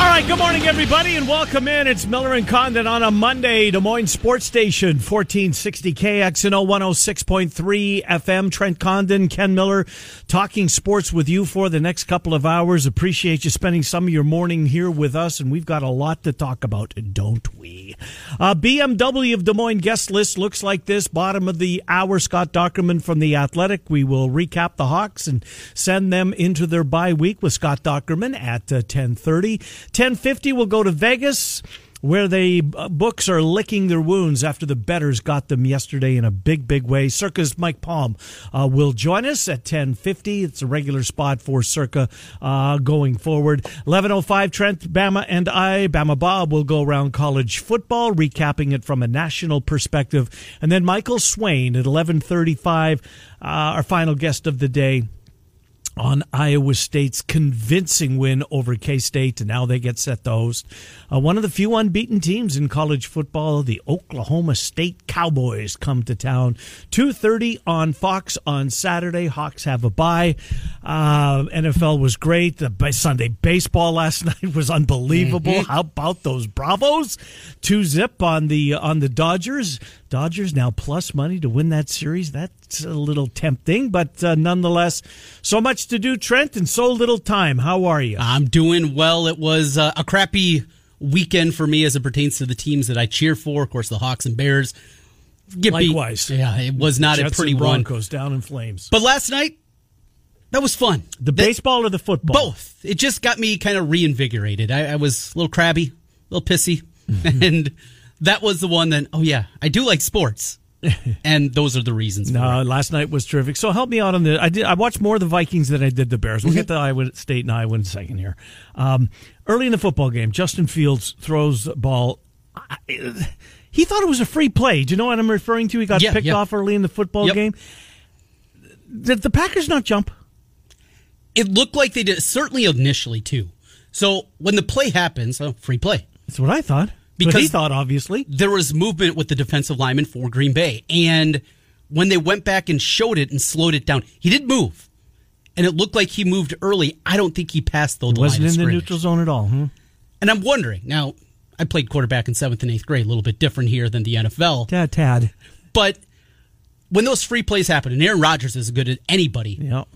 All right, good morning, everybody, and welcome in. It's Miller and Condon on a Monday, Des Moines Sports Station, 1460 KXNO 106.3 FM. Trent Condon, Ken Miller, talking sports with you for the next couple of hours. Appreciate you spending some of your morning here with us, and we've got a lot to talk about, don't we? Uh, BMW of Des Moines guest list looks like this. Bottom of the hour, Scott Dochterman from The Athletic. We will recap the Hawks and send them into their bye week with Scott Dochterman at uh, 1030. 1050 will go to Vegas where the uh, books are licking their wounds after the betters got them yesterday in a big, big way. Circa's Mike Palm uh, will join us at 1050. It's a regular spot for Circa uh, going forward. 1105 Trent, Bama, and I, Bama Bob, will go around college football, recapping it from a national perspective. And then Michael Swain at 1135, uh, our final guest of the day on Iowa State's convincing win over K State, and now they get set to host uh, one of the few unbeaten teams in college football. The Oklahoma State Cowboys come to town. Two thirty on Fox on Saturday. Hawks have a bye. Uh, NFL was great. The Sunday baseball last night was unbelievable. Mm-hmm. How about those Bravos? Two zip on the on the Dodgers. Dodgers now plus money to win that series. That's a little tempting, but uh, nonetheless, so much to do, Trent, in so little time. How are you? I'm doing well. It was uh, a crappy weekend for me as it pertains to the teams that I cheer for. Of course, the Hawks and Bears. Get Likewise, beat. yeah, it was not Jets a pretty and Broncos one. down in flames. But last night, that was fun. The baseball or the football? Both. It just got me kind of reinvigorated. I, I was a little crabby, a little pissy, and that was the one that, oh yeah, I do like sports. and those are the reasons. no, it. last night was terrific. So help me out on the. I did. I watched more of the Vikings than I did the Bears. We'll get to Iowa State and Iowa in a second here. Um, early in the football game, Justin Fields throws the ball. I, he thought it was a free play. Do you know what I'm referring to? He got yeah, picked yeah. off early in the football yep. game. Did the Packers not jump? It looked like they did. Certainly initially too. So when the play happens, oh, free play. That's what I thought because but he thought obviously there was movement with the defensive lineman for Green Bay, and when they went back and showed it and slowed it down, he did move, and it looked like he moved early. I don't think he passed though. The wasn't in the neutral zone at all. Hmm? And I'm wondering now. I played quarterback in seventh and eighth grade, a little bit different here than the NFL. Tad, tad. But when those free plays happen, and Aaron Rodgers is as good as anybody, yep.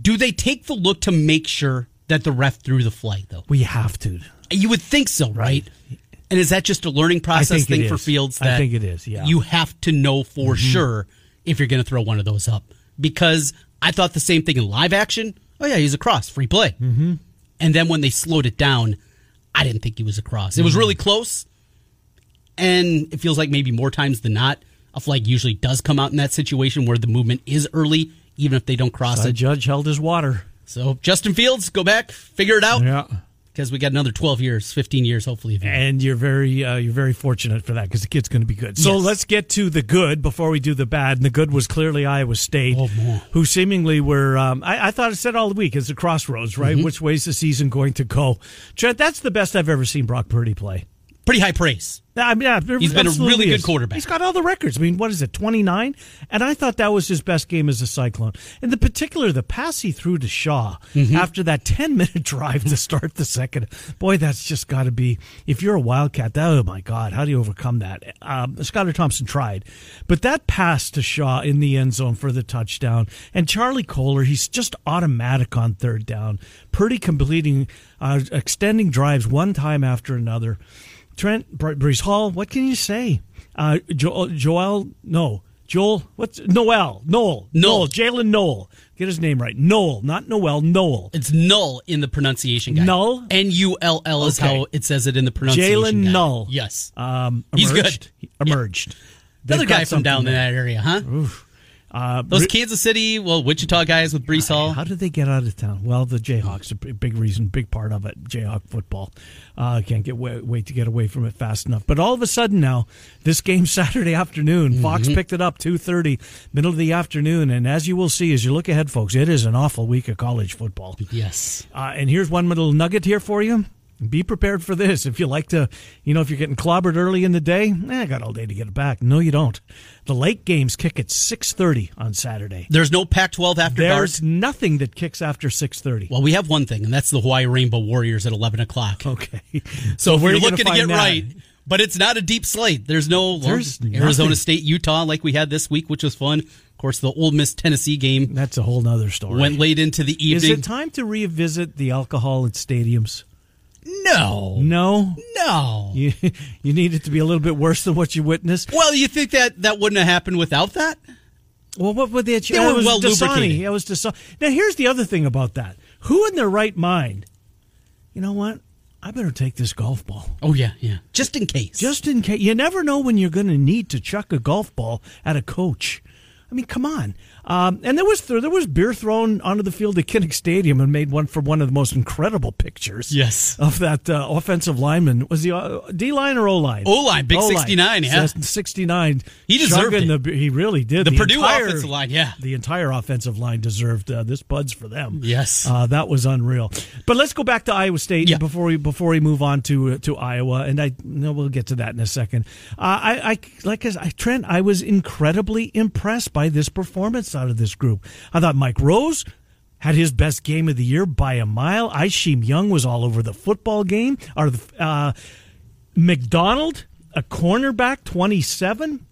do they take the look to make sure that the ref threw the flag though? We have to. You would think so, right? right? And is that just a learning process thing for Fields? That I think it is. Yeah, you have to know for mm-hmm. sure if you're going to throw one of those up because I thought the same thing in live action. Oh yeah, he's across, free play. Mm-hmm. And then when they slowed it down, I didn't think he was across. It was really close, and it feels like maybe more times than not, a flag usually does come out in that situation where the movement is early, even if they don't cross so it. The judge held his water. So Justin Fields, go back, figure it out. Yeah because we got another 12 years 15 years hopefully and you're very uh, you're very fortunate for that because the kid's going to be good. So yes. let's get to the good before we do the bad. And the good was clearly iowa state oh, who seemingly were um, I, I, thought i said all the week it's a crossroads right? Mm-hmm. which way's the season going to go? Trent, that's the best i've ever seen brock purdy play pretty high praise I mean, yeah, he's been a really is. good quarterback. He's got all the records. I mean, what is it, 29? And I thought that was his best game as a Cyclone. In the particular, the pass he threw to Shaw mm-hmm. after that 10 minute drive to start the second. Boy, that's just got to be, if you're a Wildcat, that, oh my God, how do you overcome that? Um, Skylar Thompson tried. But that pass to Shaw in the end zone for the touchdown, and Charlie Kolar, he's just automatic on third down. Purdy completing, uh, extending drives one time after another. Trent Breece Hall. What can you say? Uh, jo- Joel, no, Joel. What's Noel? Noel. Noel. Jaylin Noel. Get his name right. Noel, not Noel. Noel. It's Null in the pronunciation guide. Null. N U L L is Okay. how it says it in the pronunciation. Jalen guide. Null. Yes. Um, He's good. He emerged. Another They've guy from down in that area, huh? Oof. Uh, Those Kansas City, well, Wichita guys with Breece Hall. How did they get out of town? Well, the Jayhawks a big reason, big part of it. Jayhawk football. Uh, can't get wait, wait to get away from it fast enough. But all of a sudden now, this game Saturday afternoon, Fox picked it up two thirty, middle of the afternoon, and as you will see as you look ahead, folks, it is an awful week of college football. Yes. Uh, and here's one little nugget here for you. Be prepared for this. If you like to, you know, if you're getting clobbered early in the day, eh, I got all day to get it back. No, you don't. The late games kick at 6.30 on Saturday. There's no Pac-12 after dark. There's nothing that kicks after 6.30. Well, we have one thing, and that's the Hawaii Rainbow Warriors at 11 o'clock. Okay. So if where you're looking gonna get that? right, but it's not a deep slate. There's no There's Arizona nothing. State, Utah, like we had this week, which was fun. Of course, the Ole Miss Tennessee game That's a whole nother story. went late into the evening. Is it time to revisit the alcohol at stadiums? No, No. no. You, you need it to be a little bit worse than what you witnessed. Well, you think that that wouldn't have happened without that? Well, what would they? achieve? They it were was well Dasani. lubricated. It was Dasani. Now, here's the other thing about that. Who in their right mind? You know what? I better take this golf ball. Oh yeah, yeah. Just in case. Just in case. You never know when you're going to need to chuck a golf ball at a coach. I mean, come on. Um, and there was there was beer thrown onto the field at Kinnick Stadium and made one for one of the most incredible pictures. Yes. of that uh, offensive lineman was he uh, D line or O line? O-line, big 69, yeah. sixty nine. He deserved it. The, he really did. The Purdue offensive line, yeah. the entire offensive line deserved uh, this buds for them. Yes. uh, that was unreal. But let's go back to Iowa State Yeah. before we before we move on to uh, to Iowa, and I no, we'll get to that in a second. Uh, I, I like as I Trent, I was incredibly impressed by this performance out of this group. I thought Mike Rose. Had his best game of the year by a mile. Isheem Young was all over the football game. Or the, uh, McDonald, a cornerback, 27.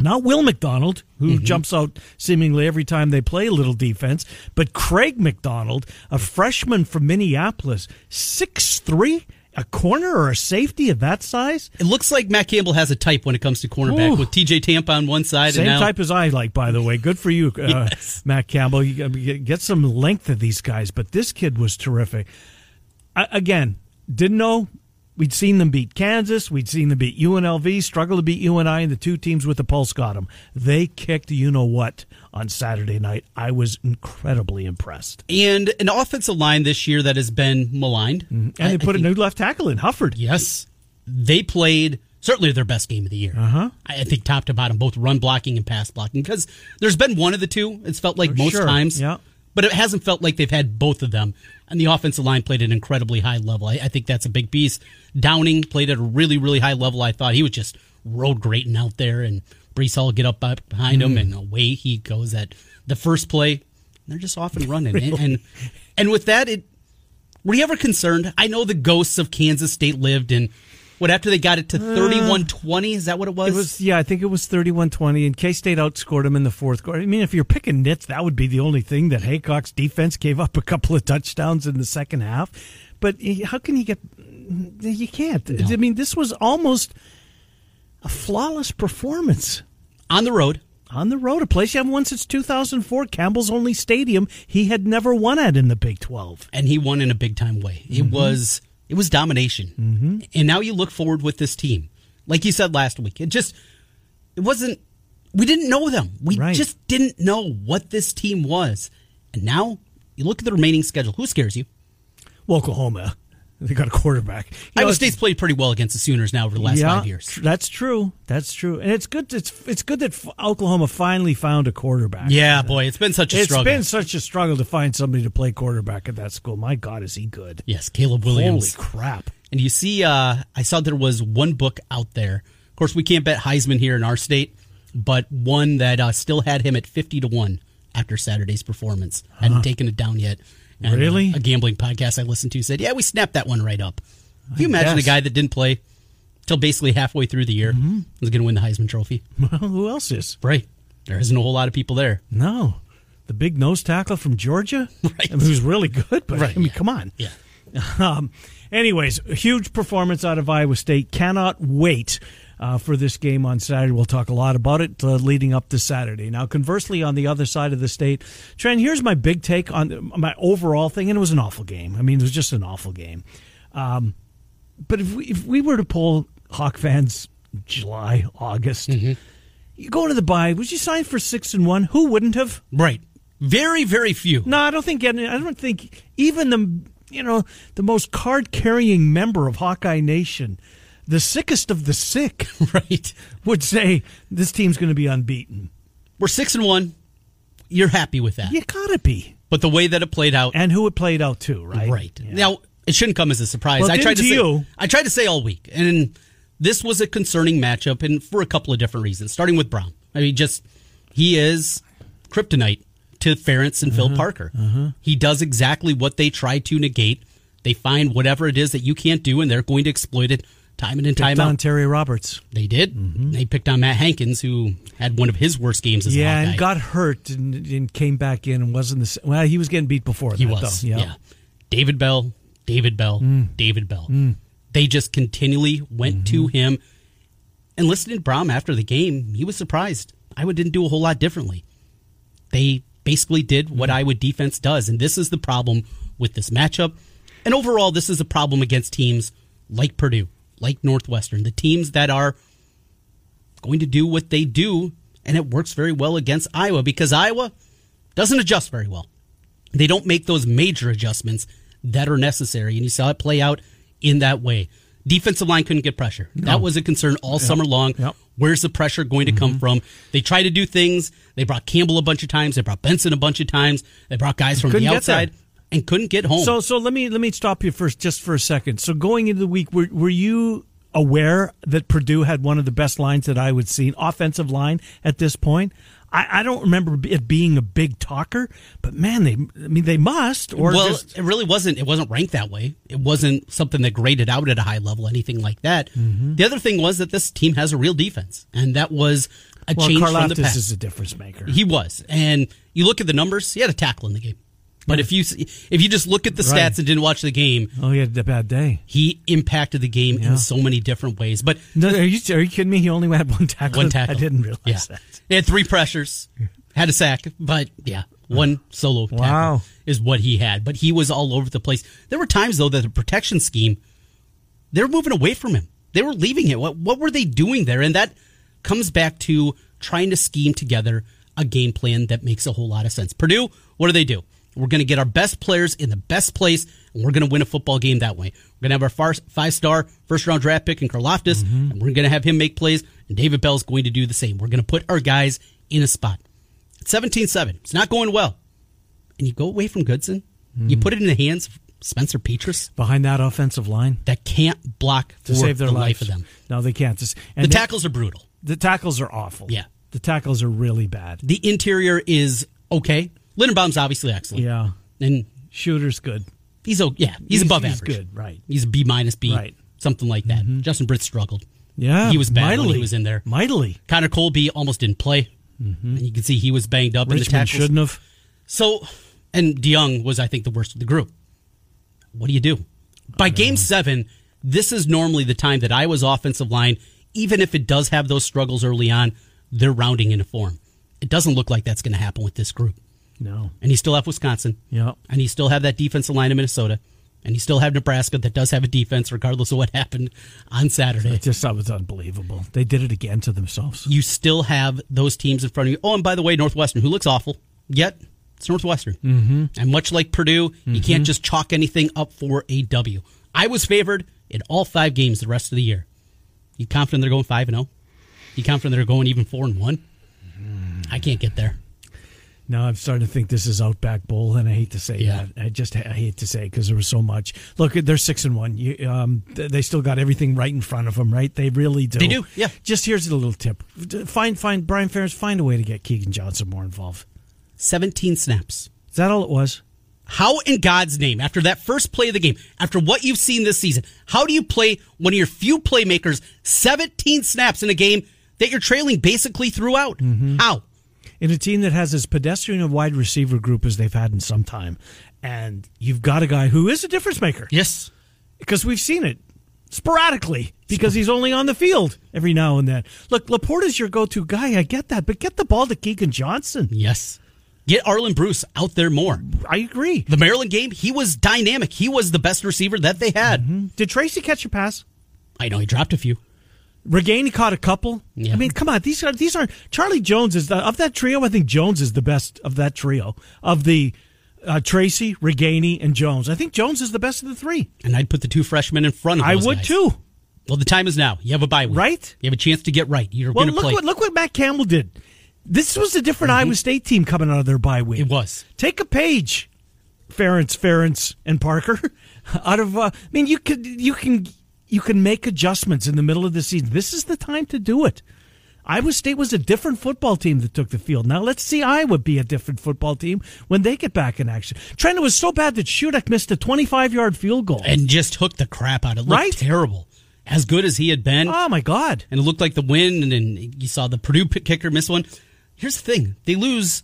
Not Will McDonald, who jumps out seemingly every time they play a little defense, but Craig McDonald, a freshman from Minneapolis, six three, a corner or a safety of that size. It looks like Matt Campbell has a type when it comes to cornerback Ooh. with TJ Tampa on one side Same and now type as I like, by the way. Good for you, uh, Yes. Matt Campbell. You get- get some length of these guys, but this kid was terrific. I, again, didn't know. We'd seen them beat Kansas. We'd seen them beat UNLV, struggle to beat UNI, and the two teams with the pulse got them. They kicked you know what on Saturday night. I was incredibly impressed. and an offensive line this year that has been maligned. And I- they put a think- new left tackle in, Hufford. Yes, they played certainly their best game of the year. Uh-huh. I I think top to bottom, both run blocking and pass blocking, because there's been one of the two. It's felt like For most sure, times, yeah. But it hasn't felt like they've had both of them. And the offensive line played at an incredibly high level. I, I think that's a big piece. Downing played at a really, really high level. I thought he was just road grating out there, and Breece Hall get up behind him, hmm. and away he goes at the first play. They're just off and running, and, and and with that, it were you ever concerned? I know the ghosts of Kansas State lived in what after they got it to uh, thirty-one twenty. Is that what it was? It was yeah, I think it was 31-20 and K-State outscored them in the fourth quarter. I mean, if you're picking nits, that would be the only thing that Heacock's defense gave up a couple of touchdowns in the second half. But how can you get you can't. I mean, this was almost a flawless performance on the road. on the road, a place you haven't won since 2004, Campbell's only stadium he had never won at in the Big 12. and he won in a big time way. It mm-hmm. was it was domination, mm-hmm. and now you look forward with this team, like you said last week. It just it wasn't. We didn't know them. We Right. just didn't know what this team was, and now you look at the remaining schedule. Who scares you? Well, Oklahoma, they got a quarterback. You Iowa it's- State's played pretty well against the Sooners now over the last five years. That's true. That's true, and it's good. It's it's good that f- Oklahoma finally found a quarterback. Yeah, boy, it's been such a It's struggle. It's been such a struggle to find somebody to play quarterback at that school. My God, is he good? yes, Caleb Williams. Holy crap! And you see, uh, I saw there was one book out there. Of course, we can't bet Heisman here in our state, but one that uh, still had him at 50 to 1 after Saturday's performance. Hadn't taken it down yet. And, uh, Really? a gambling podcast I listened to said, yeah, we snapped that one right up. Can you imagine guess. a guy that didn't play till basically halfway through the year Mm-hmm. was going to win the Heisman Trophy? Well, who else is? Right. There isn't a whole lot of people there. No, the big nose tackle from Georgia, Right. I mean, who's really good. But Right, I mean, yeah. come on. Yeah. Um, anyways, a huge performance out of Iowa State. Cannot wait uh, for this game on Saturday. We'll talk a lot about it uh, leading up to Saturday. Now, conversely, on the other side of the state, Trent, here's my big take on my overall thing, and it was an awful game. I mean, it was just an awful game. Um, but if we, if we were to pull Hawk fans July, August, you You go into the bye. Would you sign for six and one? Who wouldn't have? Right. Very, very few. No, I don't think. I don't think even the you know the most card carrying member of Hawkeye Nation, the sickest of the sick, Right. would say this team's going to be unbeaten. We're six and one. You're happy with that. You gotta be. But the way that it played out, And who it played out to, right? right. Yeah. Now, it shouldn't come as a surprise. Well, I tried to say, you. I tried to say all week, and this was a concerning matchup, and for a couple of different reasons. Starting with Brohm, I mean, just he is kryptonite to Ferentz and Uh-huh. Phil Parker. He does exactly what they try to negate. They find whatever it is that you can't do, and they're going to exploit it time in and time Picked on. Terry Roberts. They did. They picked on Matt Hankins, who had one of his worst games as a Yeah, and got hurt and, and came back in and wasn't the same. Well, he was getting beat before He that, was. though. Yeah. David Bell, David Bell, Mm. David Bell. They just continually went to Mm-hmm. him. And listening to Brohm after the game, he was surprised. Iowa didn't do a whole lot differently. They basically did what Mm. Iowa defense does. And this is the problem with this matchup. And overall, this is a problem against teams like Purdue, like Northwestern, the teams that are going to do what they do. And it works very well against Iowa because Iowa doesn't adjust very well. They don't make those major adjustments that are necessary. And you saw it play out in that way. Defensive line couldn't get pressure. That was a concern all summer long. Yep. Where's the pressure going to come from? They try to do things. They brought Campbell a bunch of times. They brought Benson a bunch of times. They brought guys from the outside there. And couldn't get home. So, so let me let me stop you first, just for a second. So, going into the week, were were you aware that Purdue had one of the best lines that I would see, offensive line at this point? I, I don't remember it being a big talker, but man, they I mean they must or well, just it really wasn't. It wasn't ranked that way. It wasn't something that graded out at a high level, anything like that. Mm-hmm. The other thing was that this team has a real defense, and that was a well, change from the past. is a difference maker. He was, and you look at the numbers. He had a tackle in the game, but if you if you just look at the stats Right. and didn't watch the game, oh, he had a bad day. he impacted the game Yeah. in so many different ways. But No, are you are you kidding me? He only had one tackle. one tackle, I didn't realize yeah. that. He had three pressures, had a sack, but yeah, one solo tackle Wow. is what he had. But he was all over the place. There were times though that the protection scheme, they were moving away from him. They were leaving it. What what were they doing there? And that comes back to trying to scheme together a game plan that makes a whole lot of sense. Purdue, what do they do? We're going to get our best players in the best place, and we're going to win a football game that way. We're going to have our five-star first-round draft pick in Karlaftis, mm-hmm. and we're going to have him make plays, and David Bell's going to do the same. We're going to put our guys in a spot. It's 17-7. It's not going well. And you go away from Goodson. You mm. put it in the hands of Spencer Petras Behind that offensive line that can't block to for save their the life life of them. No, they can't. And The they- tackles are brutal. the tackles are awful. Yeah. the tackles are really bad. The interior is okay. Linderbaum's obviously excellent. Yeah, And shooter's good. he's oh yeah, he's, above he's average. good, right. He's a B minus B, Right. Mm-hmm. something like that. Justin Britt struggled. Yeah, He was bad when he was in there. Mightily. Connor Colby almost didn't play. And you can see he was banged up in the Richman tackles. shouldn't have. So, and DeJong was, I think, the worst of the group. What do you do? By game seven, this is normally the time that Iowa's offensive line, even if it does have those struggles early on, they're rounding into form. It doesn't look like that's going to happen with this group. No. And you still have Wisconsin. Yep. And you still have that defensive line in Minnesota. And you still have Nebraska that does have a defense, regardless of what happened on Saturday. It just that was unbelievable. They did it again to themselves. you still have those teams in front of you. Oh, and by the way, Northwestern, who looks awful, yet it's Northwestern. Mm-hmm. And much like Purdue, you can't just chalk anything up for a W. I was favored in all five games the rest of the year. You confident they're going five and zero? You confident they're going even four and one? I can't get there. Now I'm starting to think this is Outback Bowl, and I hate to say Yeah. that. I just I hate to say because there was so much. Look, they're six and one. You, um, they still got everything right in front of them, right? They really do. They do, yeah. Just here's a little tip: find find Brian Ferentz, find a way to get Keagan Johnson more involved. Seventeen snaps. Is that all it was? How in God's name, after that first play of the game, after what you've seen this season, how do you play one of your few playmakers 17 snaps in a game that you're trailing basically throughout? How? In a team that has as pedestrian a wide receiver group as they've had in some time, and you've got a guy who is a difference maker Yes. because we've seen it sporadically because he's only on the field every now and then. Look, LaPorta is your go-to guy. I get that, but get the ball to Keagan Johnson. Yes. Get Arland Bruce out there more. I agree. The Maryland game, he was dynamic. He was the best receiver that they had. Mm-hmm. Did Tracy catch a pass? I know he dropped a few. Ragaini caught a couple. Yeah. I mean, come on, these are these aren't Charlie Jones is the of that trio. I think Jones is the best of that trio of the uh, Tracy, Ragaini, and Jones. I think Jones is the best of the three. And I'd put the two freshmen in front of I would guys. too. Well, the time is now. You have a bye week. Right? You have a chance to get right. You're Well, going to look play. what look what Matt Campbell did. This was a different Iowa State team coming out of their bye week. it was. Take a page, Ferentz, Ferentz, and Parker. Out of, uh, I mean, you could, you can, you can make adjustments in the middle of the season. This is the time to do it. Iowa State was a different football team that took the field. Now let's see Iowa be a different football team when they get back in action. Trent, it was so bad that Shudak missed a 25 yard field goal. And just hooked the crap out. Of it looked Right? terrible. As good as he had been. Oh my God. and it looked like the win. And then you saw the Purdue kicker miss one. Here's the thing: they lose,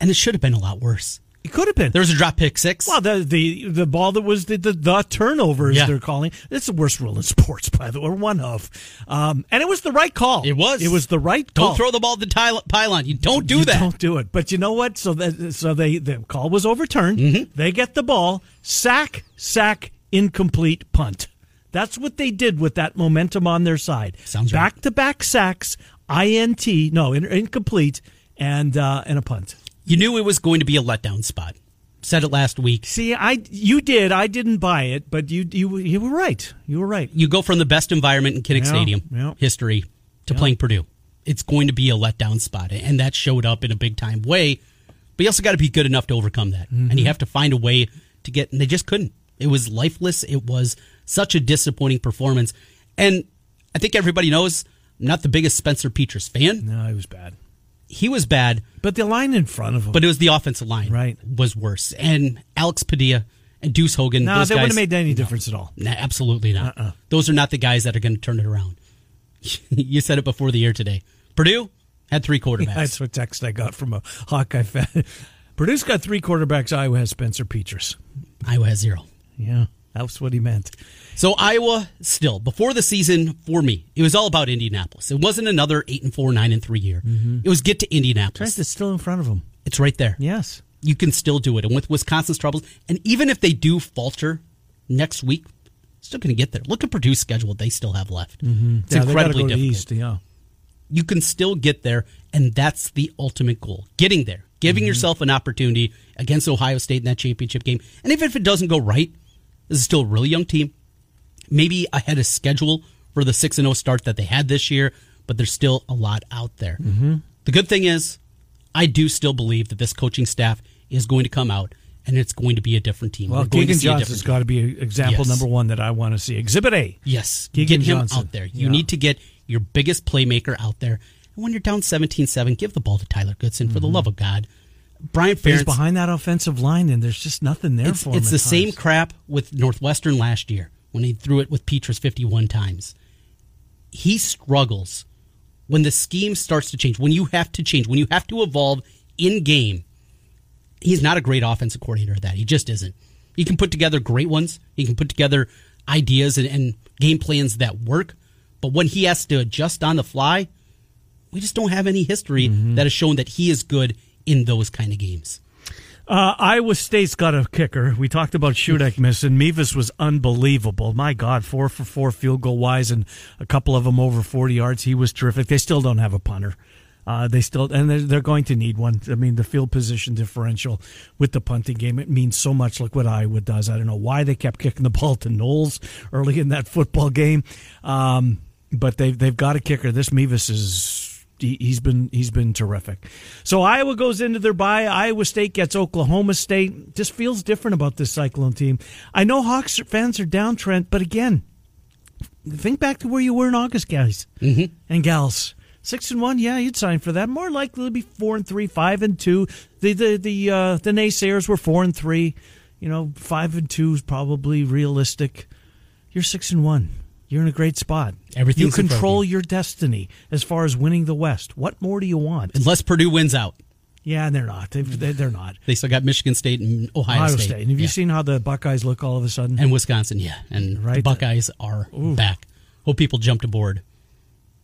and it should have been a lot worse. It could have been. There was a drop pick six. Well, the the the ball that was the the, the turnover, as Yeah. they're calling. It's the worst rule in sports, by the way, or one of. Um, and it was the right call. It was. It was the right call. don't throw the ball at the pylon. You don't do You that. Don't do it. But you know what? So that so they the call was overturned. Mm-hmm. They get the ball. Sack, sack, incomplete punt. That's what they did with that momentum on their side. Sounds right. back to back sacks, int no in, incomplete, and uh, and a punt. You knew it was going to be a letdown spot. Said it last week. See, I you did. I didn't buy it, but you you you were right. You were right. You go from the best environment in Kinnick Yeah, Stadium yeah. history to playing Purdue. It's going to be a letdown spot, and that showed up in a big time way. But you also got to be good enough to overcome that, and Mm-hmm. you have to find a way to get. And they just couldn't. It was lifeless. It was such a disappointing performance, and I think everybody knows. I'm not the biggest Spencer Petras fan. No, it was bad. He was bad, But the line in front of him. but it was the offensive line Right. was worse. And Alex Padilla and Deuce Hogan. no, those that guys, wouldn't have made any difference at all. Nah, absolutely not. Uh-uh. Those are not the guys that are going to turn it around. you said it before the year today. Purdue had three quarterbacks. That's what text I got from a Hawkeye fan. Purdue's got three quarterbacks. Iowa has Spencer Petras. Iowa has zero. Yeah, that's what he meant. So Iowa still before the season for me, it was all about Indianapolis. It wasn't another eight and four, nine and three year. Mm-hmm. It was get to Indianapolis. Is still in front of them. It's right there. Yes. You can still do it. And with Wisconsin's troubles, and even if they do falter next week, still going to get there. Look at Purdue's schedule; they still have left. Mm-hmm. It's yeah, incredibly go difficult. East. Yeah. you can still get there, and that's the ultimate goal. Getting there, giving mm-hmm. yourself an opportunity against Ohio State in that championship game. And even if it doesn't go right, this is still a really young team. Maybe ahead of schedule for the 6 0 start that they had this year, but there's still a lot out there. Mm-hmm. The good thing is, I do still believe that this coaching staff is going to come out and it's going to be a different team. Well, Keagan a Johnson's got to be example Yes. number one that I want to see. Exhibit A. Yes, Keagan get him Johnson. out there. You Yeah. need to get your biggest playmaker out there. And when you're down 17-7, give the ball to Tyler Goodson for the love of God. Brian. Ferentz, behind that offensive line, and there's just nothing there it's, for him. it's the same crap with Northwestern last year when he threw it with Petras 51 times. He struggles when the scheme starts to change, when you have to change, when you have to evolve in game. He's not a great offensive coordinator at that. He just isn't. He can put together great ones. He can put together ideas and, and game plans that work. But when he has to adjust on the fly, we just don't have any history Mm-hmm. that has shown that he is good in those kind of games. Uh, Iowa State's got a kicker. We talked about Shudak missing. Mevis was unbelievable. My God, four for four field goal wise, and a couple of them over 40 yards. He was terrific. They still don't have a punter. Uh, they still, and they're, they're going to need one. I mean, the field position differential with the punting game, it means so much. Look what Iowa does. I don't know why they kept kicking the ball to Knowles early in that football game. Um, but they've, they've got a kicker. This Mevis is he's been he's been terrific. So Iowa goes into their bye. Iowa State gets Oklahoma State. Just feels different about this Cyclone team. I know Hawks fans are down, Trent, but again, think back to where you were in August, guys Mm-hmm. and gals. Six and one, yeah, you'd sign for that. More likely to be four and three, five and two. The the the uh, the naysayers were four and three. You know, five and two is probably realistic. You're six and one. You're in a great spot. Everything's you in front of control your destiny as far as winning the West. What more do you want? Unless Purdue wins out. Yeah, and they're not. They- they're not. They still got Michigan State and Ohio, Ohio State. State. And have you seen how the Buckeyes look all of a sudden? and Wisconsin, yeah. And the Right. Buckeyes are back. Hope people jumped aboard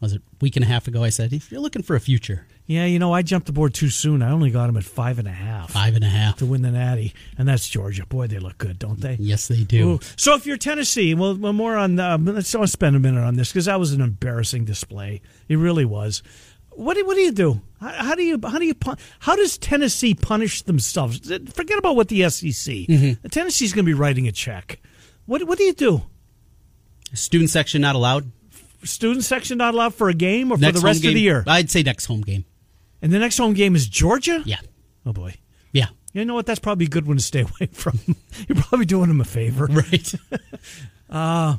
was it a week and a half ago? I said if you're looking for a future, Yeah, you know, I jumped aboard too soon. I only got them at five and a half five and a half. to win the Natty, and that's Georgia. Boy, they look good, don't they? Yes, they do. Ooh. So if you're Tennessee, well, more on. Um, let's spend a minute on this because that was an embarrassing display. It really was. What do, what do you do? How, how do you how do you pun- how does Tennessee punish themselves? Forget about what the SEC. Mm-hmm. Tennessee's going to be writing a check. What what do you do? Student section not allowed. Student section not allowed for a game or for the rest of the year? I'd say next home game. And the next home game is Georgia. Yeah, Oh boy. yeah, You know what? That's probably a good one to stay away from. You're probably doing them a favor. right. Uh,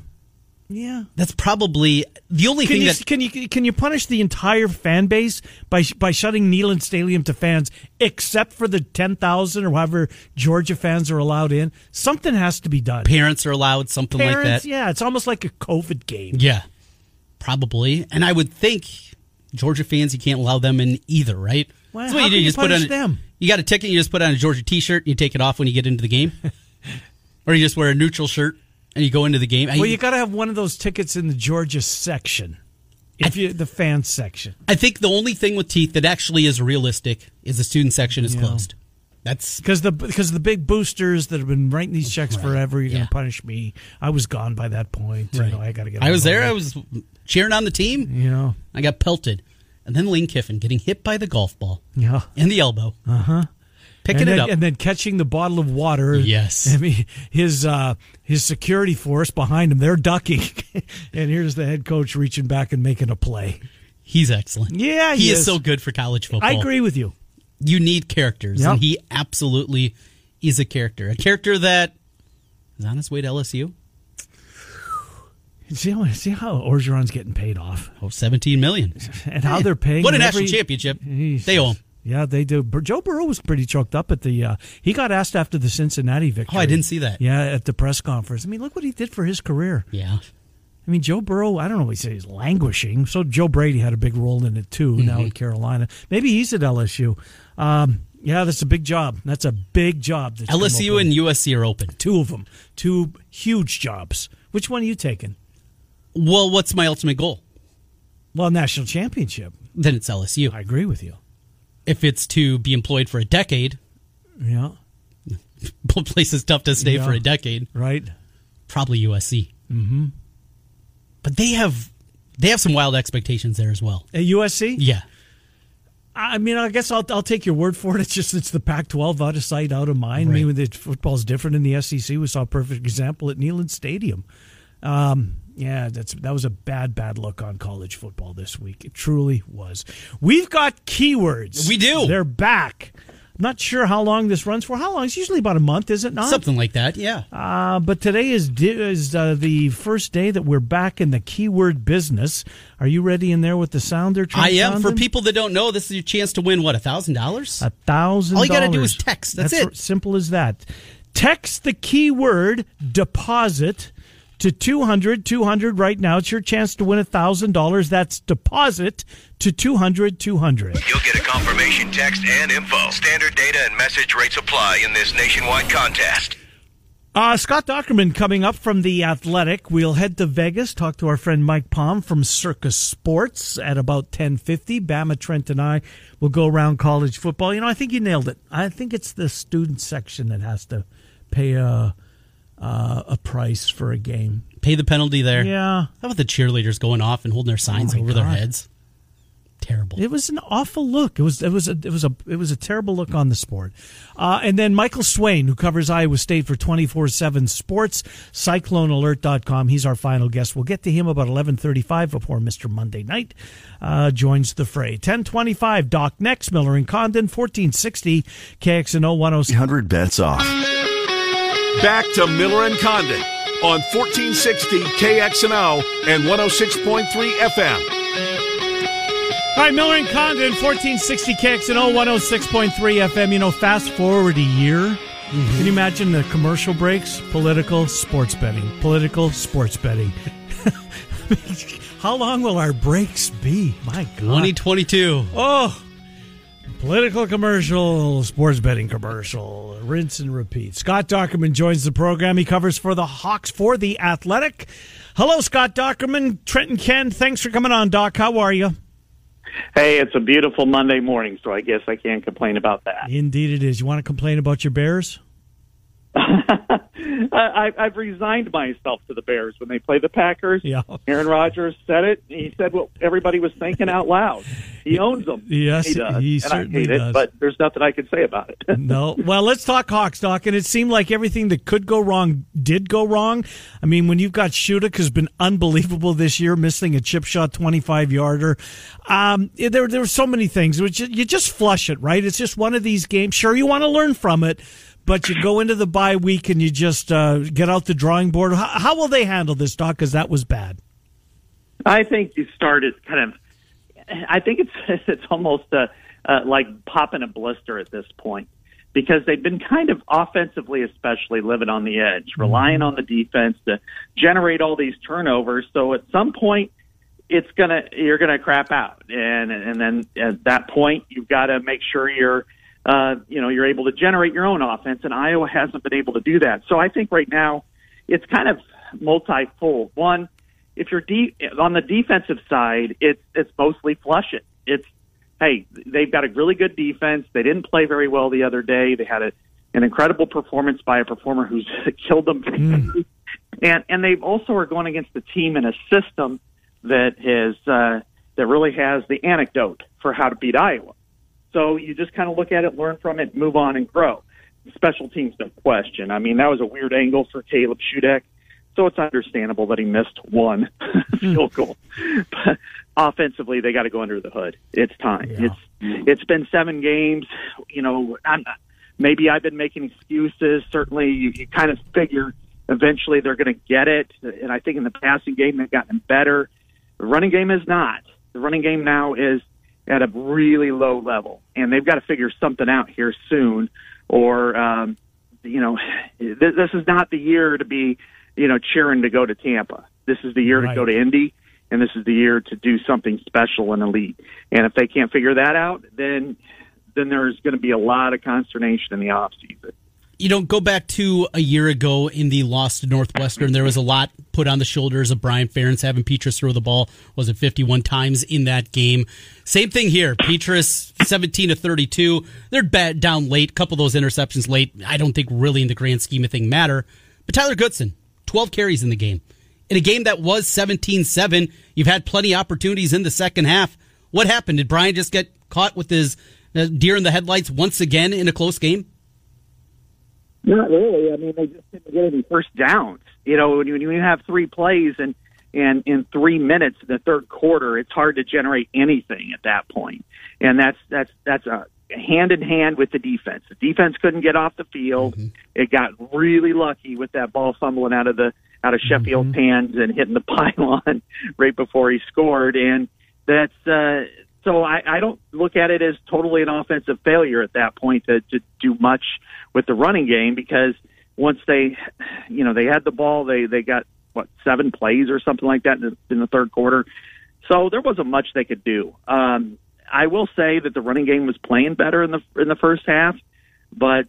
yeah. That's probably the only Can thing you, that can you can you punish the entire fan base by by shutting Neyland Stadium to fans except for the ten thousand or however Georgia fans are allowed in? Something has to be done. parents are allowed something like that. yeah, it's almost like a COVID game. Yeah, probably. And I would think Georgia fans, you can't allow them in either, right? Well, That's what you do. You you just put on them? You got a ticket. You just put on a Georgia T-shirt. You take it off when you get into the game, or you just wear a neutral shirt and you go into the game. I, Well, you got to have one of those tickets in the Georgia section, if you the fan section. I think the only thing with teeth that actually is realistic is the student section is Yeah. closed. That's Because the because the big boosters that have been writing these checks forever, you're yeah. going to punish me. I was gone by that point. You know, I got to get. I was there. board. I was cheering on the team. You know. I got pelted, and then Lane Kiffin getting hit by the golf ball Yeah. in the elbow. Uh huh. Picking and it then, up. and then catching the bottle of water. Yes. I mean his uh, his security force behind him, they're ducking, and here's the head coach reaching back and making a play. He's excellent. Yeah, he, he is. is. so good for college football. I agree with you. You need characters, Yep. and he absolutely is a character. A character that is on his way to LSU. See how see how Orgeron's getting paid off, Oh, 17 million. and how they're paying. What a him national every- championship. They owe him. Yeah, they do. Joe Burrow was pretty choked up at the. Uh, he got asked after the Cincinnati victory. Oh, I didn't see that. Yeah, at the press conference. I mean, look what he did for his career. Yeah. I mean, Joe Burrow, I don't know he said, he's languishing. So Joe Brady had a big role in it too, now Mm-hmm. in Carolina. Maybe he's at LSU. Um, yeah, that's a big job. That's a big job. LSU and USC are open. two of them, two huge jobs. Which one are you taking? Well, what's my ultimate goal? Well, national championship. Then it's LSU. I agree with you. If it's to be employed for a decade, Yeah, place is tough to stay Yeah. for a decade. right. Probably USC. Mm-hmm. But they have they have some wild expectations there as well. At USC. Yeah. I mean, I guess I'll I'll take your word for it. It's just it's the Pac-12 out of sight, out of mind. I mean, Right. the football's different in the SEC. We saw a perfect example at Neyland Stadium. Um, yeah, that's that was a bad, bad look on college football this week. It truly was. We've got keywords. We do. They're back. I'm not sure how long this runs for. How long? It's usually about a month, is it not? Something like that. Yeah. Uh, but today is is uh, the first day that we're back in the keyword business. Are you ready in there with the sounder? I am. For people that don't know, this is your chance to win what, a thousand dollars? A thousand. All you gotta do is text. That's it. r- Simple as that. Text the keyword deposit to 200 200 right now. It's your chance to win a thousand dollars. That's deposit to 200 200. You'll get a confirmation text and info. Standard data and message rates apply in this nationwide contest. Uh, Scott Dochterman coming up from The Athletic. We'll head to Vegas, talk to our friend Mike Palm from Circa Sports at about 1050. Bama, Trent, and I will go around college football. You know, I think you nailed it. I think it's the student section that has to pay a, uh, a price for a game. Pay the penalty there. Yeah. How about the cheerleaders going off and holding their signs Oh my over their heads? Terrible. It was an awful look. It was it was a it was a it was a terrible look on the sport. Uh, and then Michael Swain, who covers Iowa State for twenty four seven Sports, CycloneAlert.com. He's our final guest. We'll get to him about eleven thirty five before Mister Monday Night uh, joins the fray. Ten twenty five. Doc next. Miller and Condon. Fourteen sixty. KXNO one hundred. 100 bets off. Back to Miller and Condon on 1460 KXNO and 106.3 FM. All right, Miller and Condon, 1460 KXNO, 106.3 FM. You know, fast forward a year. Mm-hmm. Can you imagine the commercial breaks? Political, sports betting. Political, sports betting. How long will our breaks be? My God. 2022. Oh, Political commercial, sports betting commercial, rinse and repeat. Scott Dochterman joins the program. He covers for the Hawks for the Athletic. Hello, Scott Dochterman. Trenton Ken, thanks for coming on, Doc. How are you? Hey, it's a beautiful Monday morning, so I guess I can't complain about that. Indeed, it is. You want to complain about your Bears? I, I've resigned myself to the Bears when they play the Packers. Yeah. Aaron Rodgers said it. He said what everybody was thinking out loud. He owns them. Yes, he does. he and certainly I hate does. it, but there's nothing I can say about it. no. Well, let's talk Hawks, Doc. And it seemed like everything that could go wrong did go wrong. I mean, when you've got Shudak, who's been unbelievable this year, missing a chip shot 25 yarder, um, there, there were so many things. Which you just flush it, right? It's just one of these games. Sure, you want to learn from it, but you go into the bye week and you just uh, get out the drawing board. How, how will they handle this, Doc? Because that was bad. I think you started kind of. I think it's it's almost uh, uh, like popping a blister at this point because they've been kind of offensively, especially living on the edge, relying on the defense to generate all these turnovers. So at some point, it's gonna you're gonna crap out, and and then at that point, you've got to make sure you're. Uh, you know, you're able to generate your own offense, and Iowa hasn't been able to do that. So I think right now it's kind of multifold. One, if you're de- on the defensive side, it's it's mostly flush it. It's hey, they've got a really good defense. They didn't play very well the other day. They had a, an incredible performance by a performer who's killed them. Mm. And and they also are going against a team in a system that has uh, that really has the anecdote for how to beat Iowa. So you just kind of look at it, learn from it, move on, and grow. Special teams, no question. I mean, that was a weird angle for Caleb Shudak so it's understandable that he missed one field goal. But offensively, they got to go under the hood. It's time. Yeah. It's it's been seven games. You know, I'm, maybe I've been making excuses. Certainly, you, you kind of figure eventually they're going to get it. And I think in the passing game they've gotten better. The running game is not. The running game now is at a really low level, and they've got to figure something out here soon, or um, you know, this, this is not the year to be you know, cheering to go to Tampa. This is the year right. to go to Indy, and this is the year to do something special and elite. And if they can't figure that out, then then there's going to be a lot of consternation in the off season. You know, go back to a year ago in the loss to Northwestern. There was a lot put on the shoulders of Brian Ferentz having Petras throw the ball. Was it 51 times in that game? Same thing here. Petras 17 to 32. They're down late. Couple of those interceptions late. I don't think really in the grand scheme of thing matter. But Tyler Goodson, 12 carries in the game. In a game that was 17 7, you've had plenty of opportunities in the second half. What happened? Did Brian just get caught with his uh, deer in the headlights once again in a close game? Not really. I mean, they just didn't get any first downs. You know, when you, when you have three plays and and in three minutes in the third quarter, it's hard to generate anything at that point. And that's that's that's a hand in hand with the defense. The defense couldn't get off the field. Mm-hmm. It got really lucky with that ball fumbling out of the out of Sheffield's mm-hmm. hands and hitting the pylon right before he scored. And that's uh, so I, I don't look at it as totally an offensive failure at that point to, to do much with the running game because once they, you know, they had the ball, they they got what seven plays or something like that in the, in the third quarter. So there wasn't much they could do. Um, I will say that the running game was playing better in the in the first half, but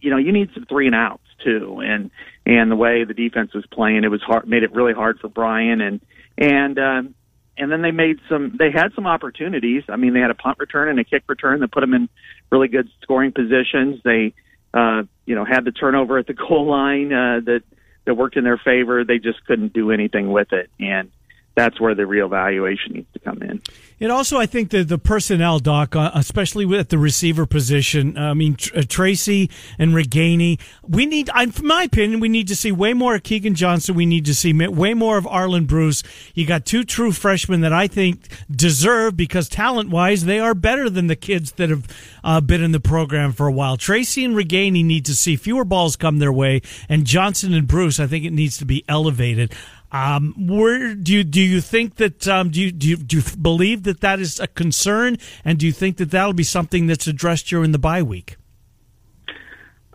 you know you need some three and outs too, and and the way the defense was playing, it was hard, made it really hard for Brian, and and um, and then they made some they had some opportunities. I mean, they had a punt return and a kick return that put them in really good scoring positions. They uh, you know had the turnover at the goal line uh, that that worked in their favor. They just couldn't do anything with it, and that's where the real valuation needs to come in. And also, I think that the personnel, Doc, uh, especially at the receiver position, I mean, uh, Tracy and Ragaini, we need, in my opinion, we need to see way more of Keagan Johnson. We need to see way more of Arland Bruce. You got two true freshmen that I think deserve, because talent wise, they are better than the kids that have uh, been in the program for a while. Tracy and Ragaini need to see fewer balls come their way, and Johnson and Bruce, I think it needs to be elevated. Um, where do you do you think that um, do you, do you do you believe that that is a concern, and do you think that that'll be something that's addressed during the bye week?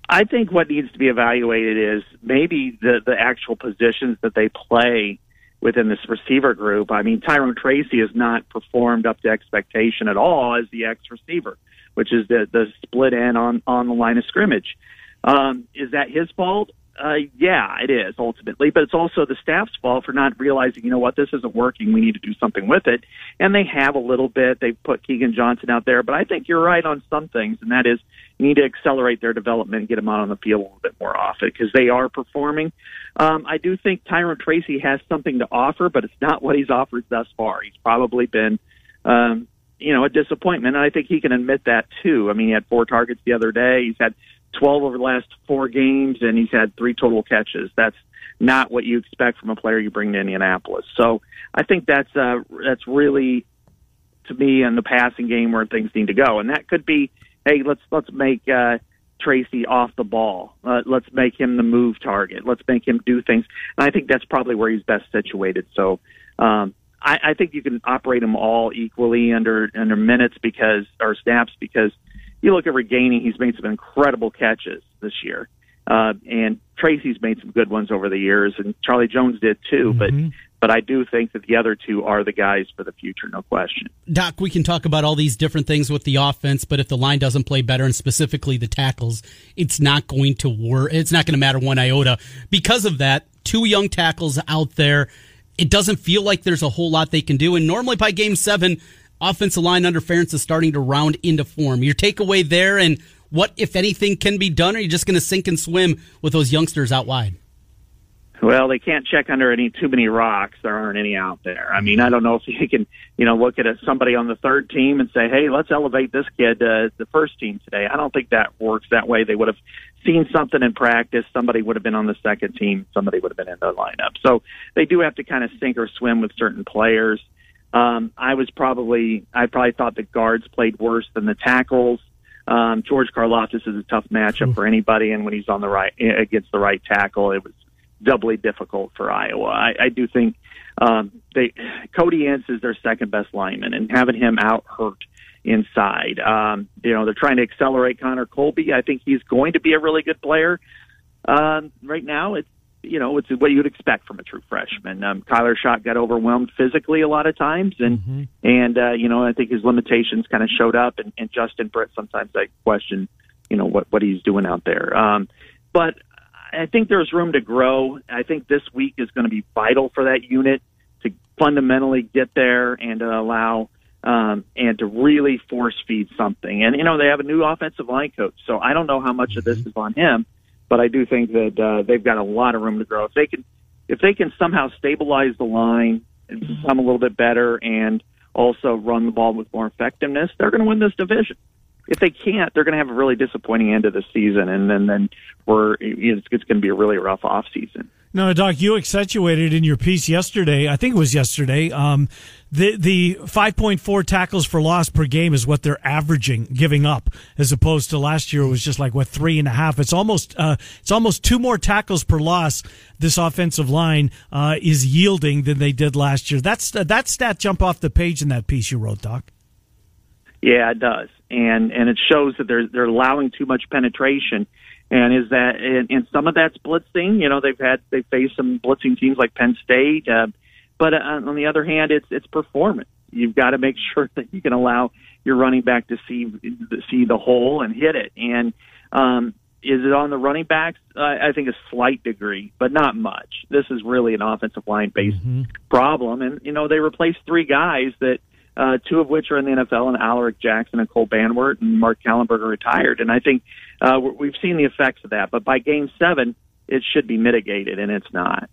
I think what needs to be evaluated is maybe the the actual positions that they play within this receiver group. I mean, Tyrone Tracy has not performed up to expectation at all as the X receiver. which is the the split end on on the line of scrimmage. Um, is that his fault? Uh, yeah, it is ultimately, but it's also the staff's fault for not realizing, you know what, this isn't working. We need to do something with it. And they have a little bit. They've put Keagan Johnson out there, but I think you're right on some things, and that is you need to accelerate their development and get them out on the field a little bit more often because they are performing. Um, I do think Tyrone Tracy has something to offer, but it's not what he's offered thus far. He's probably been, um, you know, a disappointment, and I think he can admit that too. I mean, he had four targets the other day. He's had 12 over the last four games, and he's had three total catches. That's not what you expect from a player you bring to Indianapolis. So I think that's uh, that's really to me in the passing game where things need to go, and that could be, hey, let's let's make uh, Tracy off the ball. Uh, let's make him the move target. Let's make him do things. And I think that's probably where he's best situated. So. Um, I, I think you can operate them all equally under under minutes because or snaps because you look at Ragaini, he's made some incredible catches this year. Uh, and Tracy's made some good ones over the years, and Charlie Jones did too. Mm-hmm. But but I do think that the other two are the guys for the future, no question. Doc, we can talk about all these different things with the offense, but if the line doesn't play better, and specifically the tackles, it's not going to work. It's not going to matter one iota. Because of that, two young tackles out there. It doesn't feel like there's a whole lot they can do. And normally by game seven, offensive line under Ferentz is starting to round into form. Your takeaway there and what, if anything, can be done? Or are you just going to sink and swim with those youngsters out wide? Well, they can't check under any too many rocks. There aren't any out there. I mean, I don't know if you can, you know, look at a, somebody on the third team and say, "Hey, let's elevate this kid to the first team today." I don't think that works that way. They would have seen something in practice. Somebody would have been on the second team. Somebody would have been in the lineup. So they do have to kind of sink or swim with certain players. Um, I was probably, I probably thought the guards played worse than the tackles. Um, George Karlaftis is a tough matchup for anybody, and when he's on the right against the right tackle, it was doubly difficult for Iowa. I, I do think um, they Cody Ince is their second best lineman, and having him out hurt inside. Um, you know, they're trying to accelerate Connor Colby. I think he's going to be a really good player. Um, right now, it's you know, it's what you'd expect from a true freshman. Um, Kyler Schott got overwhelmed physically a lot of times, and mm-hmm. and uh, you know, I think his limitations kind of showed up. And, and Justin Britt, sometimes I question, you know, what what he's doing out there. Um, but I think there's room to grow. I think this week is going to be vital for that unit to fundamentally get there and to allow um, and to really force feed something. And you know, they have a new offensive line coach, so I don't know how much of this mm-hmm. is on him but I do think that uh, they've got a lot of room to grow. If they can, if they can somehow stabilize the line and become a little bit better, and also run the ball with more effectiveness, they're going to win this division. If they can't, they're going to have a really disappointing end of the season, and then then we're it's, it's going to be a really rough off season. No, Doc, you accentuated in your piece yesterday. I think it was yesterday. Um, the the five point four tackles for loss per game is what they're averaging, giving up, as opposed to last year it was just like what three and a half. It's almost uh, it's almost two more tackles per loss. This offensive line uh, is yielding than they did last year. That's uh, that stat jump off the page in that piece you wrote, Doc. Yeah, it does, and and it shows that they're they're allowing too much penetration and is that and, and some of that's blitzing. You know, they've had they faced some blitzing teams like Penn State, uh, but uh, on the other hand, it's it's performance. You've got to make sure that you can allow your running back to see see the hole and hit it. And um, is it on the running backs? Uh, I think a slight degree, but not much. This is really an offensive line based mm-hmm. problem, and you know they replaced three guys that uh, two of which are in the NFL, and Alaric Jackson and Cole Banwart and Mark Kallenberger retired. And I think uh, we've seen the effects of that. But by game seven, it should be mitigated, and it's not.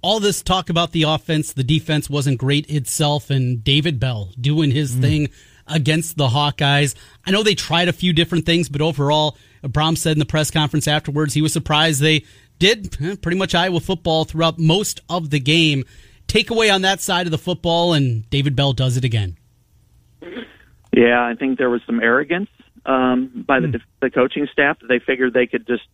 All this talk about the offense, the defense wasn't great itself, and David Bell doing his mm. thing against the Hawkeyes. I know they tried a few different things, but overall, Brohm said in the press conference afterwards he was surprised they did eh, pretty much Iowa football throughout most of the game takeaway on that side of the football, and David Bell does it again. Yeah, I think there was some arrogance um, by the, mm. the coaching staff that they figured they could just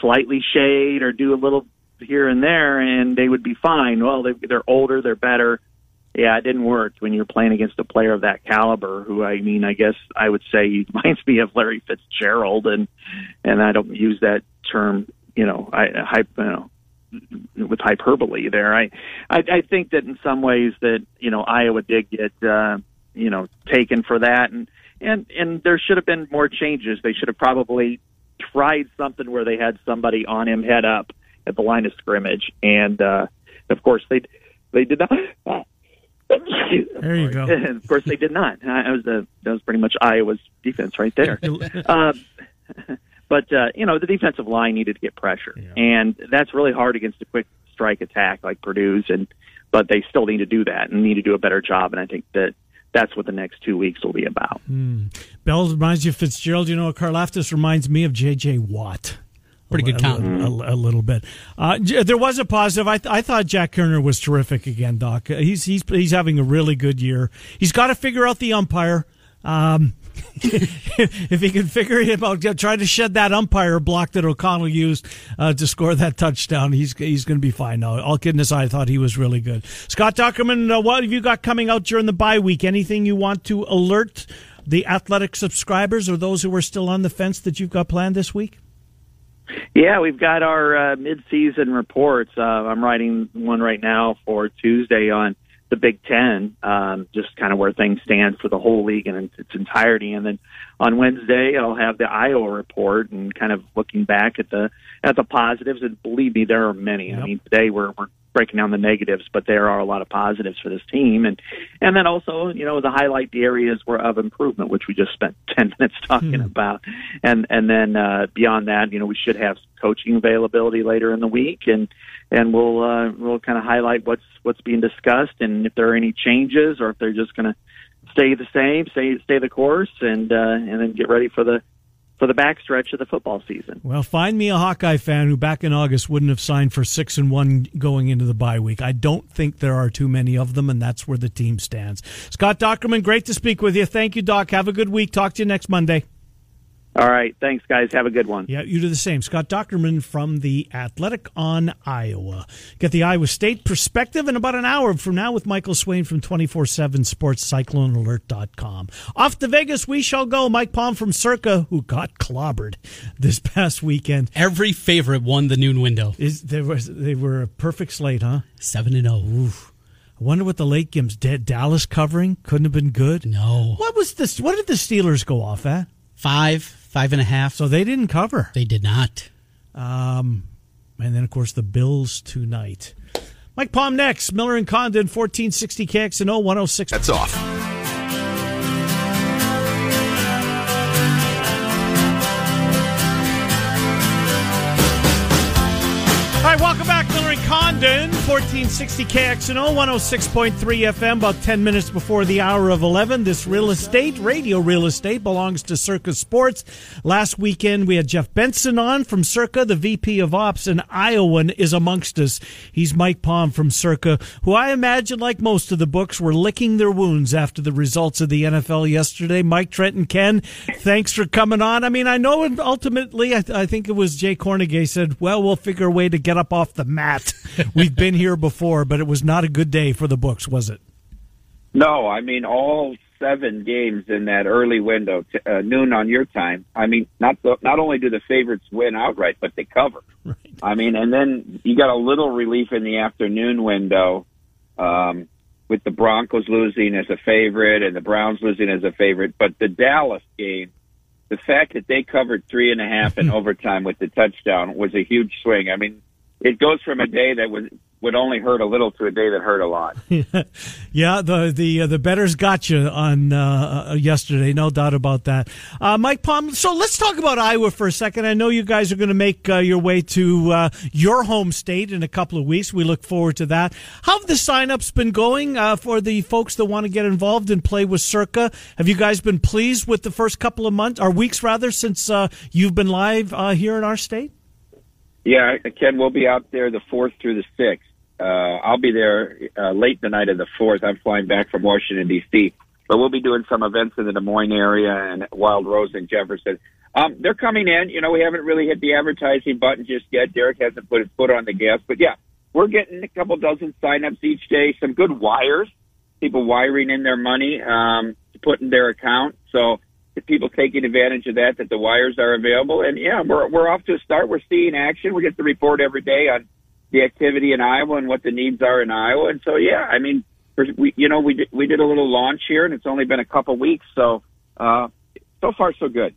slightly shade or do a little here and there, and they would be fine. Well, they, they're older, they're better. Yeah, it didn't work when you're playing against a player of that caliber. Who I mean, I guess I would say he reminds me of Larry Fitzgerald, and and I don't use that term, you know, I, I you know, with hyperbole there. I, I I think that in some ways that you know Iowa did get uh, you know taken for that, and and and there should have been more changes. They should have probably tried something where they had somebody on him head up at the line of scrimmage, and uh, of course they they did not. There you go. Of course, they did not. That was a, that was pretty much Iowa's defense right there. uh, but uh, you know, the defensive line needed to get pressure, Yeah. and that's really hard against a quick strike attack like Purdue's. And but they still need to do that and need to do a better job. And I think that that's what the next two weeks will be about. Bell reminds you of Fitzgerald. You know, Karlaftis reminds me of J.J. Watt. Pretty good count. A, a- a little bit. Uh, there was a positive. I, th- I thought Jack Koerner was terrific again, Doc. Uh, He's he's he's having a really good year. He's got to figure out the umpire. Um, if he can figure it out, try to shed that umpire block that O'Connell used uh, to score that touchdown. He's he's going to be fine now. All kidding aside, I thought he was really good. Scott Dochterman, uh, what have you got coming out during the bye week? Anything you want to alert the athletic subscribers or those who are still on the fence that you've got planned this week? Yeah, we've got our uh, mid-season reports. Uh, I'm writing one right now for Tuesday on the Big Ten, um, just kind of where things stand for the whole league in its entirety. And then on Wednesday, I'll have the Iowa report and kind of looking back at the at the positives. And believe me, there are many. Yep. I mean, today we're we're breaking down the negatives, but there are a lot of positives for this team. And and then also, you know, the highlight the areas were of improvement, which we just spent ten minutes talking about. And and then uh, beyond that, you know, we should have coaching availability later in the week, and and we'll uh, we'll kind of highlight what's what's being discussed, and if there are any changes, or if they're just going to stay the same, stay stay the course, and uh, and then get ready for the for the backstretch of the football season. Well, find me a Hawkeye fan who back in August wouldn't have signed for six and one going into the bye week. I don't think there are too many of them, and that's where the team stands. Scott Dochterman, great to speak with you. Thank you, Doc. Have a good week. Talk to you next Monday. All right, thanks, guys. Have a good one. Yeah, you do the same. Scott Dochterman from the Athletic on Iowa. Get the Iowa State perspective in about an hour from now with Michael Swain from 24 7 Sports CycloneAlert.com. Off to Vegas we shall go. Mike Palm from Circa, who got clobbered this past weekend. Every favorite won the noon window. Is there was they were a perfect slate, huh? Seven and oh. zero. I wonder what the late games did. Dallas covering couldn't have been good. No. What was this? What did the Steelers go off at? Five, five and a half. So they didn't cover. they did not. Um, and then of course the Bills tonight. Mike Palm next. Miller and Condon, fourteen sixty KXNO one hundred six. That's off. All right, welcome back, Miller and Condon, 1460 KXNO, 106.3 FM, about 10 minutes before the hour of 11. This real estate, radio real estate, belongs to Circa Sports. Last weekend, we had Jeff Benson on from Circa, the VP of Ops, and Iowan is amongst us. He's Mike Palm from Circa, who I imagine, like most of the books, were licking their wounds after the results of the NFL yesterday. Mike, Trent, and Ken, thanks for coming on. I mean, I know ultimately, I, I think it was Jay Kornegay said, well, we'll figure a way to get up off the mat. We've been here before, but it was not a good day for the books, was it? No, I mean all seven games in that early window, t- uh, noon on your time. I mean, not the, not only do the favorites win outright, but they cover. Right. I mean, and then you got a little relief in the afternoon window um, with the Broncos losing as a favorite and the Browns losing as a favorite. But the Dallas game, the fact that they covered three and a half in overtime with the touchdown was a huge swing. I mean, it goes from a day that would would only hurt a little to a day that hurt a lot. Yeah, the the uh, the betters got you on uh, uh, yesterday, no doubt about that. Uh, Mike Palm. So let's talk about Iowa for a second. I know you guys are going to make uh, your way to uh, your home state in a couple of weeks. We look forward to that. How have the signups been going uh, for the folks that want to get involved and play with Circa? Have you guys been pleased with the first couple of months or weeks rather since uh, you've been live uh, here in our state? Yeah, Ken, we'll be out there the fourth through the sixth. Uh, I'll be there uh, late the night of the fourth. I'm flying back from Washington D.C., but we'll be doing some events in the Des Moines area and Wild Rose and Jefferson. Um, they're coming in. You know, we haven't really hit the advertising button just yet. Derek hasn't put his foot on the gas, but yeah, we're getting a couple dozen signups each day. Some good wires, people wiring in their money um, to put in their account. So people taking advantage of that, that the wires are available. And yeah, we're we're off to a start. We're seeing action. We get the report every day on the activity in Iowa and what the needs are in Iowa. And so yeah, I mean, we you know we did, we did a little launch here, and it's only been a couple weeks, so uh, so far so good.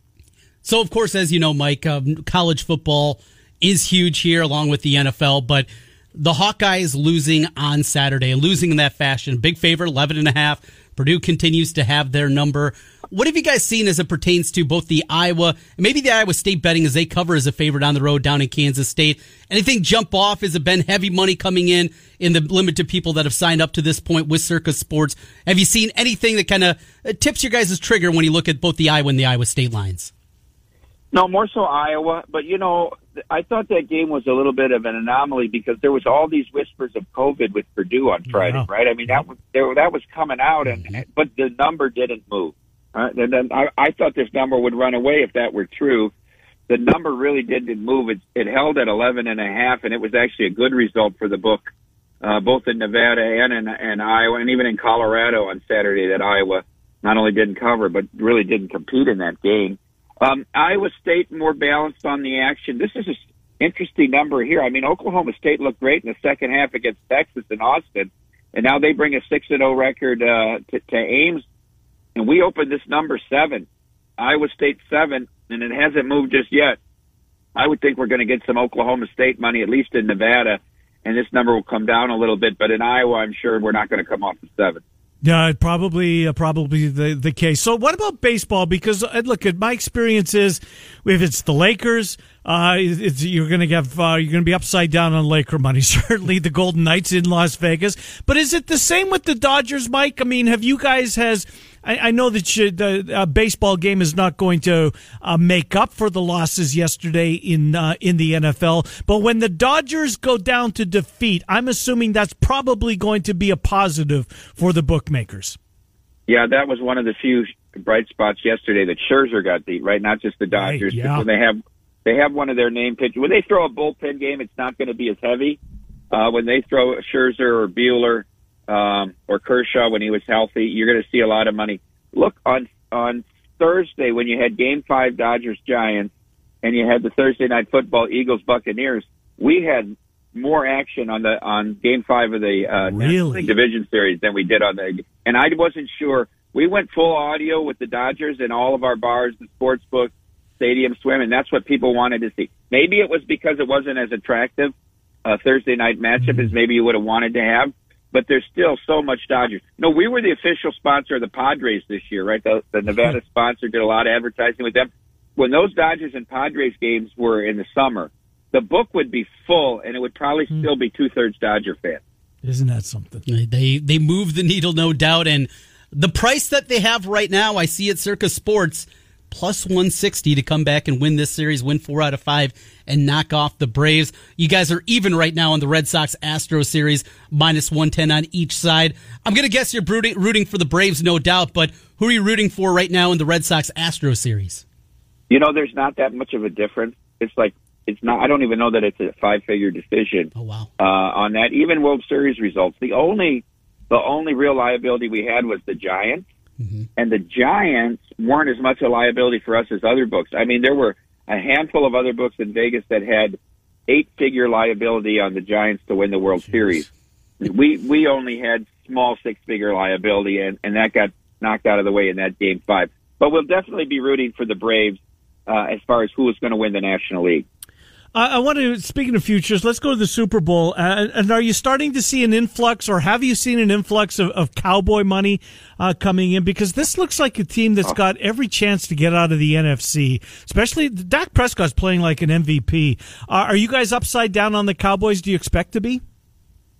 So, of course, as you know, Mike, um, college football is huge here, along with the NFL. But the Hawkeyes losing on Saturday losing in that fashion, big favor, 11 and a half. Purdue continues to have their number. What have you guys seen as it pertains to both the Iowa maybe the Iowa State betting as they cover as a favorite on the road down in Kansas State? Anything jump off? Has it been heavy money coming in in the limited people that have signed up to this point with Circa Sports? Have you seen anything that kind of uh, tips your guys' trigger when you look at both the Iowa and the Iowa State lines? No, more so Iowa. But you know, I thought that game was a little bit of an anomaly because there was all these whispers of COVID with Purdue on Friday, right? I mean, that was there, that was coming out, and Mm-hmm. but the number didn't move. Uh, then I, I thought this number would run away if that were true. The number really didn't move. It, it held at eleven and a half, and it was actually a good result for the book, uh, both in Nevada and in and Iowa, and even in Colorado on Saturday. That Iowa not only didn't cover, but really didn't compete in that game. Um, Iowa State more balanced on the action. This is an interesting number here. I mean, Oklahoma State looked great in the second half against Texas and Austin, and now they bring a six and zero record uh, to, to Ames, and we opened this number seven, Iowa State seven, and it hasn't moved just yet. I would think we're going to get some Oklahoma State money, at least in Nevada, and this number will come down a little bit. But in Iowa, I'm sure we're not going to come off the seven. Yeah, probably uh, probably the the case. So, what about baseball? Because uh, look, at my experience is, if it's the Lakers, uh, it's, you're going to have uh, you're going to be upside down on Laker money. Certainly, the Golden Knights in Las Vegas. But is it the same with the Dodgers, Mike? I mean, have you guys has I, I know that you, the uh, baseball game is not going to uh, make up for the losses yesterday in uh, in the NFL, but when the Dodgers go down to defeat, I'm assuming that's probably going to be a positive for the bookmakers. Yeah, that was one of the few bright spots yesterday that Scherzer got beat, right? Not just the Dodgers. Right, yeah. When they have they have one of their name pitchers. When they throw a bullpen game, it's not going to be as heavy. Uh, when they throw Scherzer or Buehler um, or Kershaw when he was healthy, you're going to see a lot of money. Look on on Thursday when you had Game Five Dodgers Giants and you had the Thursday night football Eagles Buccaneers. We had more action on the on Game Five of the uh, Really? Division Series than we did on the. And I wasn't sure. We went full audio with the Dodgers in all of our bars, the sports book, stadium swim, and that's what people wanted to see. Maybe it was because it wasn't as attractive a Thursday night matchup as maybe you would have wanted to have. But there's still so much Dodgers. No, we were the official sponsor of the Padres this year, right? The, the Nevada sponsor did a lot of advertising with them. When those Dodgers and Padres games were in the summer, the book would be full, and it would probably hmm. still be two thirds Dodger fans. Isn't that something? They they move the needle, no doubt, and the price that they have right now, I see at Circa Sports plus 160 to come back and win this series, win four out of five, and knock off the Braves. You guys are even right now on the Red Sox Astro series, minus 110 on each side. I'm going to guess you're rooting, rooting for the Braves, no doubt, but who are you rooting for right now in the Red Sox Astro series? You know, there's not that much of a difference. It's like it's not. I don't even know that it's a five figure decision. Oh, wow. uh, on that. Even World Series results. The only the only real liability we had was the Giants, and the Giants weren't as much a liability for us as other books. I mean, there were a handful of other books in Vegas that had eight figure liability on the Giants to win the World Series. We we only had small six figure liability, and and that got knocked out of the way in that game five. But we'll definitely be rooting for the Braves uh, as far as who is going to win the National League. I I want to, speaking of futures, let's go to the Super Bowl. Uh, and are you starting to see an influx, or have you seen an influx of, of cowboy money uh, coming in? Because this looks like a team that's got every chance to get out of the NFC, especially Dak Prescott's playing like an MVP. Uh, are you guys upside down on the Cowboys? Do you expect to be?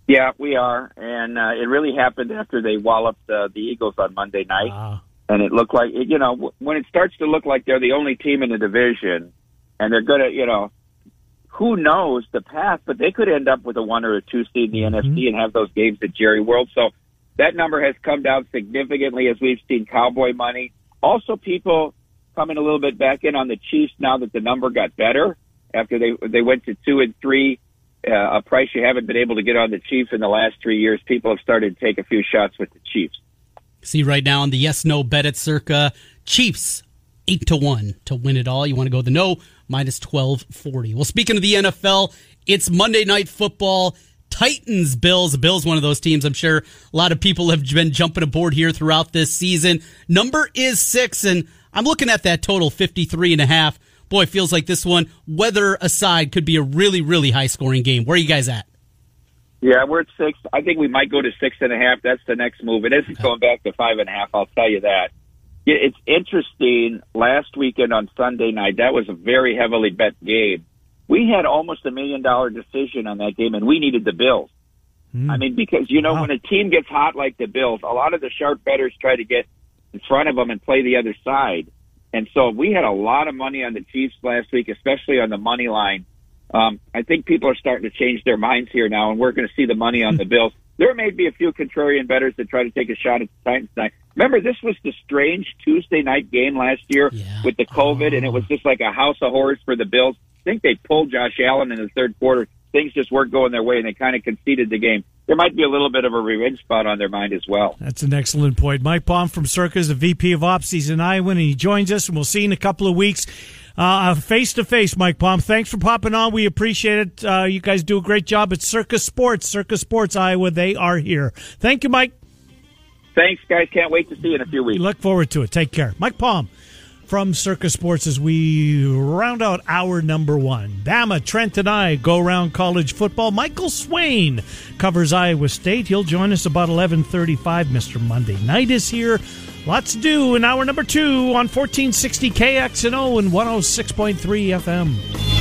Yeah, we are, and uh, it really happened after they walloped uh, the Eagles on Monday night, Uh, and it looked like you know when it starts to look like they're the only team in the division, and they're gonna you know who knows the path, but they could end up with a one or a two seed in the NFC and have those games at Jerry World. So that number has come down significantly as we've seen cowboy money. Also, people coming a little bit back in on the Chiefs now that the number got better after they they went to two and three uh, a price you haven't been able to get on the Chiefs in the last three years, people have started to take a few shots with the Chiefs. See right now on the yes no bet at circa Chiefs eight to one to win it all. You want to go the no minus twelve forty. Well, speaking of the NFL, it's Monday night football. Titans Bills. Bills, one of those teams I'm sure a lot of people have been jumping aboard here throughout this season. Number is six, and I'm looking at that total 53 and a half. Boy, feels like this one, weather aside, could be a really, really high scoring game. Where are you guys at? Yeah, we're at six. I think we might go to six and a half. That's the next move. It isn't going back to five and a half. I'll tell you that. Yeah, It's interesting. Last weekend on Sunday night, that was a very heavily bet game. We had almost a million dollar decision on that game, and we needed the Bills. I mean, because you know Wow. when a team gets hot like the Bills, a lot of the sharp bettors try to get in front of them and play the other side. And so we had a lot of money on the Chiefs last week, especially on the money line. Um, I think people are starting to change their minds here now, and we're going to see the money on the Bills. There may be a few contrarian bettors that try to take a shot at the Titans tonight. Remember, this was the strange Tuesday night game last year Yeah. with the COVID, and it was just like a house of horrors for the Bills. I think they pulled Josh Allen in the third quarter. Things just weren't going their way, and they kind of conceded the game. There might be a little bit of a revenge spot on their mind as well. That's an excellent point. Mike Palm from Circa is the VP of Ops. He's in Iowa, and he joins us, and we'll see you in a couple of weeks. Uh, face to face, Mike Palm. Thanks for popping on. We appreciate it. Uh, you guys do a great job at Circa Sports, Circa Sports Iowa. They are here. Thank you, Mike. Thanks, guys. Can't wait to see you in a few weeks. look forward to it. Take care. Mike Palm from Circa Sports as we round out hour number one. Bama, Trent, and I go around college football. Michael Swain covers Iowa State. He'll join us about 1135. Mr. Monday Night is here. Lots to do in hour number two on 1460 KXNO and 106.3 FM.